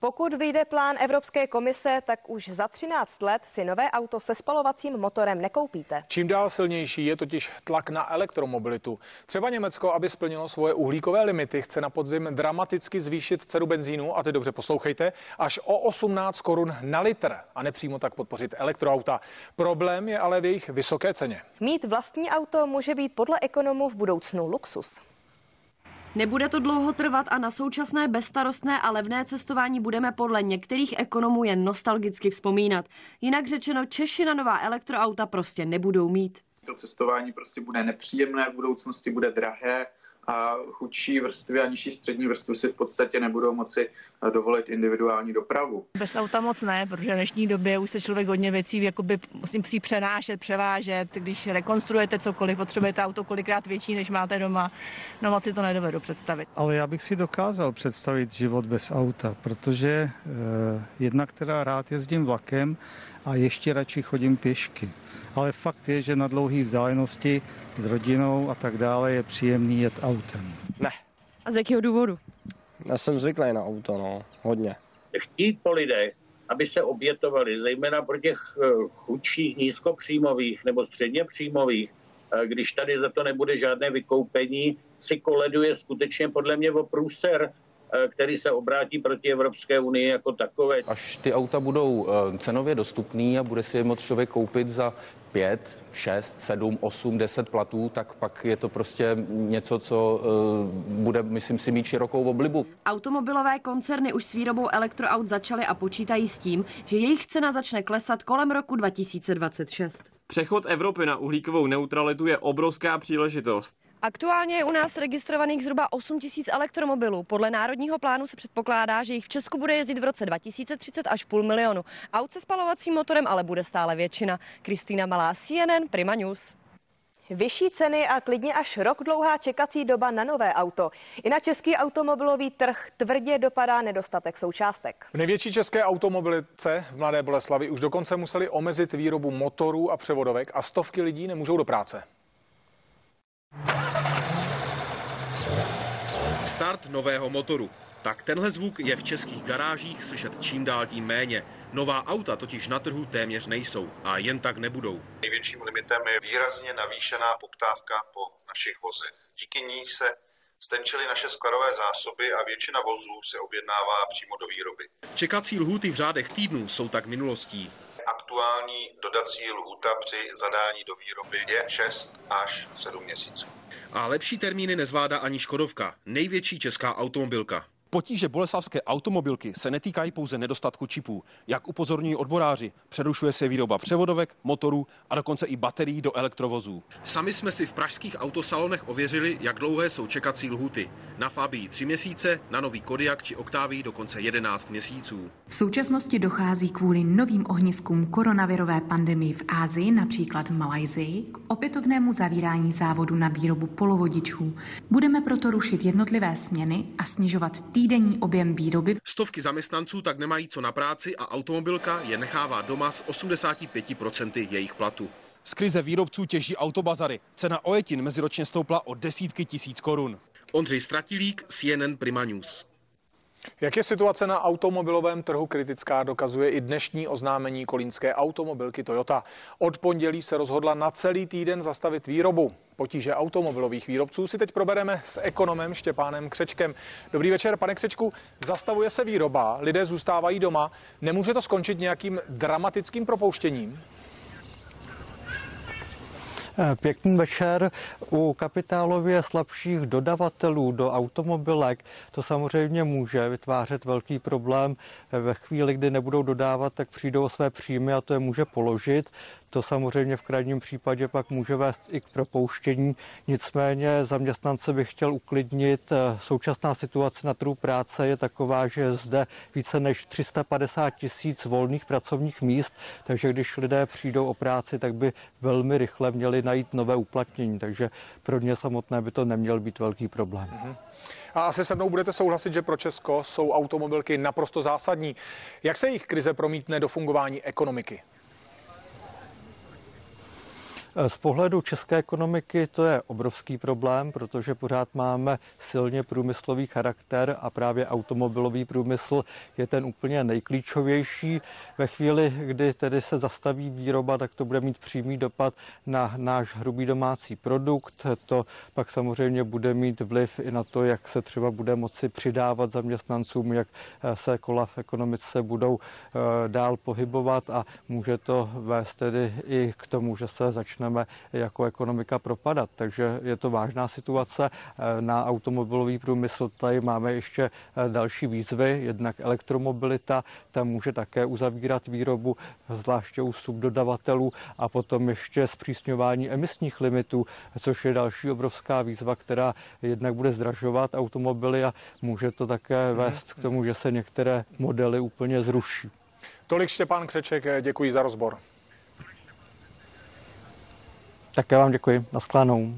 Pokud vyjde plán Evropské komise, tak už za 13 let si nové auto se spalovacím motorem nekoupíte. Čím dál silnější je totiž tlak na elektromobilitu. Třeba Německo, aby splnilo svoje uhlíkové limity, chce na podzim dramaticky zvýšit cenu benzínu, a teď dobře poslouchejte, až o 18 korun na litr a nepřímo tak podpořit elektroauta. Problém je ale v jejich vysoké ceně. Mít vlastní auto může být podle ekonomů v budoucnu luxus. Nebude to dlouho trvat a na současné bezstarostné a levné cestování budeme podle některých ekonomů jen nostalgicky vzpomínat. Jinak řečeno, Češi na nová elektroauta prostě nebudou mít. To cestování prostě bude nepříjemné v budoucnosti, bude drahé a chudší vrstvy a nižší střední vrstvy si v podstatě nebudou moci dovolit individuální dopravu. Bez auta moc ne, protože v dnešní době už se člověk hodně věcí jakoby musí přenášet, převážet. Když rekonstruujete cokoliv, potřebujete auto kolikrát větší, než máte doma. No moc si to nedovedu představit. Ale já bych si dokázal představit život bez auta, protože eh, jedna, která rád jezdím vlakem a ještě radši chodím pěšky. Ale fakt je, že na dlouhé vzdálenosti s rodinou a tak dále je příjemný jet autem. Ne. A z jakého důvodu? Já jsem zvyklý na auto, no, hodně. Chtít po lidech, aby se obětovali, zejména pro těch eh, chudších, nízkopříjmových nebo středně příjmových, eh, když tady za to nebude žádné vykoupení, si koleduje skutečně podle mě o průser který se obrátí proti Evropské unii jako takové. Až ty auta budou eh, cenově dostupný a bude si je moct člověk koupit za 5, 6, 7, 8, 10 platů, tak pak je to prostě něco, co uh, bude, myslím si, mít širokou oblibu. Automobilové koncerny už s výrobou elektroaut začaly a počítají s tím, že jejich cena začne klesat kolem roku 2026. Přechod Evropy na uhlíkovou neutralitu je obrovská příležitost. Aktuálně je u nás registrovaných zhruba 8 tisíc elektromobilů. Podle národního plánu se předpokládá, že jich v Česku bude jezdit v roce 2030 až půl milionu. Aut se spalovacím motorem ale bude stále většina. Kristýna Malá, CNN, Prima News. Vyšší ceny a klidně až rok dlouhá čekací doba na nové auto. I na český automobilový trh tvrdě dopadá nedostatek součástek. V největší české automobilice v Mladé Boleslavi už dokonce museli omezit výrobu motorů a převodovek a stovky lidí nemůžou do práce. Start nového motoru. Tak tenhle zvuk je v českých garážích slyšet čím dál tím méně. Nová auta totiž na trhu téměř nejsou a jen tak nebudou. Největším limitem je výrazně navýšená poptávka po našich vozech. Díky ní se stenčily naše skladové zásoby a většina vozů se objednává přímo do výroby. Čekací lhůty v řádech týdnů jsou tak minulostí. Aktuální dodací lhůta při zadání do výroby je 6 až 7 měsíců. A lepší termíny nezvládá ani Škodovka, největší česká automobilka. Potíže boleslavské automobilky se netýkají pouze nedostatku čipů. Jak upozorňují odboráři, přerušuje se výroba převodovek, motorů a dokonce i baterií do elektrovozů. Sami jsme si v pražských autosalonech ověřili, jak dlouhé jsou čekací lhuty. Na Fabii 3 měsíce, na nový Kodiak či Octavii dokonce 11 měsíců. V současnosti dochází kvůli novým ohniskům koronavirové pandemii v Ázii, například v Malajzii, k opětovnému zavírání závodu na výrobu polovodičů. Budeme proto rušit jednotlivé směny a snižovat týdenní objem výroby. Stovky zaměstnanců tak nemají co na práci a automobilka je nechává doma s 85% jejich platu. Z krize výrobců těží autobazary. Cena ojetin meziročně stoupla o desítky tisíc korun. Ondřej Stratilík, CNN Prima News. Jak je situace na automobilovém trhu kritická, dokazuje i dnešní oznámení kolínské automobilky Toyota. Od pondělí se rozhodla na celý týden zastavit výrobu. Potíže automobilových výrobců si teď probereme s ekonomem Štěpánem Křečkem. Dobrý večer, pane Křečku. Zastavuje se výroba, lidé zůstávají doma. Nemůže to skončit nějakým dramatickým propouštěním? Pěkný večer. U kapitálově slabších dodavatelů do automobilek to samozřejmě může vytvářet velký problém. Ve chvíli, kdy nebudou dodávat, tak přijdou o své příjmy a to je může položit. To samozřejmě v krajním případě pak může vést i k propouštění. Nicméně zaměstnance bych chtěl uklidnit. Současná situace na trhu práce je taková, že je zde více než 350 tisíc volných pracovních míst, takže když lidé přijdou o práci, tak by velmi rychle měli najít nové uplatnění. Takže pro mě samotné by to neměl být velký problém. Mm-hmm. A asi se mnou budete souhlasit, že pro Česko jsou automobilky naprosto zásadní. Jak se jejich krize promítne do fungování ekonomiky? Z pohledu české ekonomiky to je obrovský problém, protože pořád máme silně průmyslový charakter a právě automobilový průmysl je ten úplně nejklíčovější. Ve chvíli, kdy tedy se zastaví výroba, tak to bude mít přímý dopad na náš hrubý domácí produkt. To pak samozřejmě bude mít vliv i na to, jak se třeba bude moci přidávat zaměstnancům, jak se kola v ekonomice budou eh, dál pohybovat a může to vést tedy i k tomu, že se začneme jako ekonomika propadat. Takže je to vážná situace. Eh, na automobilový průmysl tady máme ještě eh, další výzvy, jednak elektromobilita, ta může také uzavírat výrobu, zvláště u subdodavatelů a potom ještě zpřísňování emisních limitů, což je další obrovská výzva, která jednak bude zdražovat automobily a může to také vést k tomu, že se některé modely úplně zruší. Tolik Štěpán Křeček, děkuji za rozbor. Také vám děkuji. Naschledanou.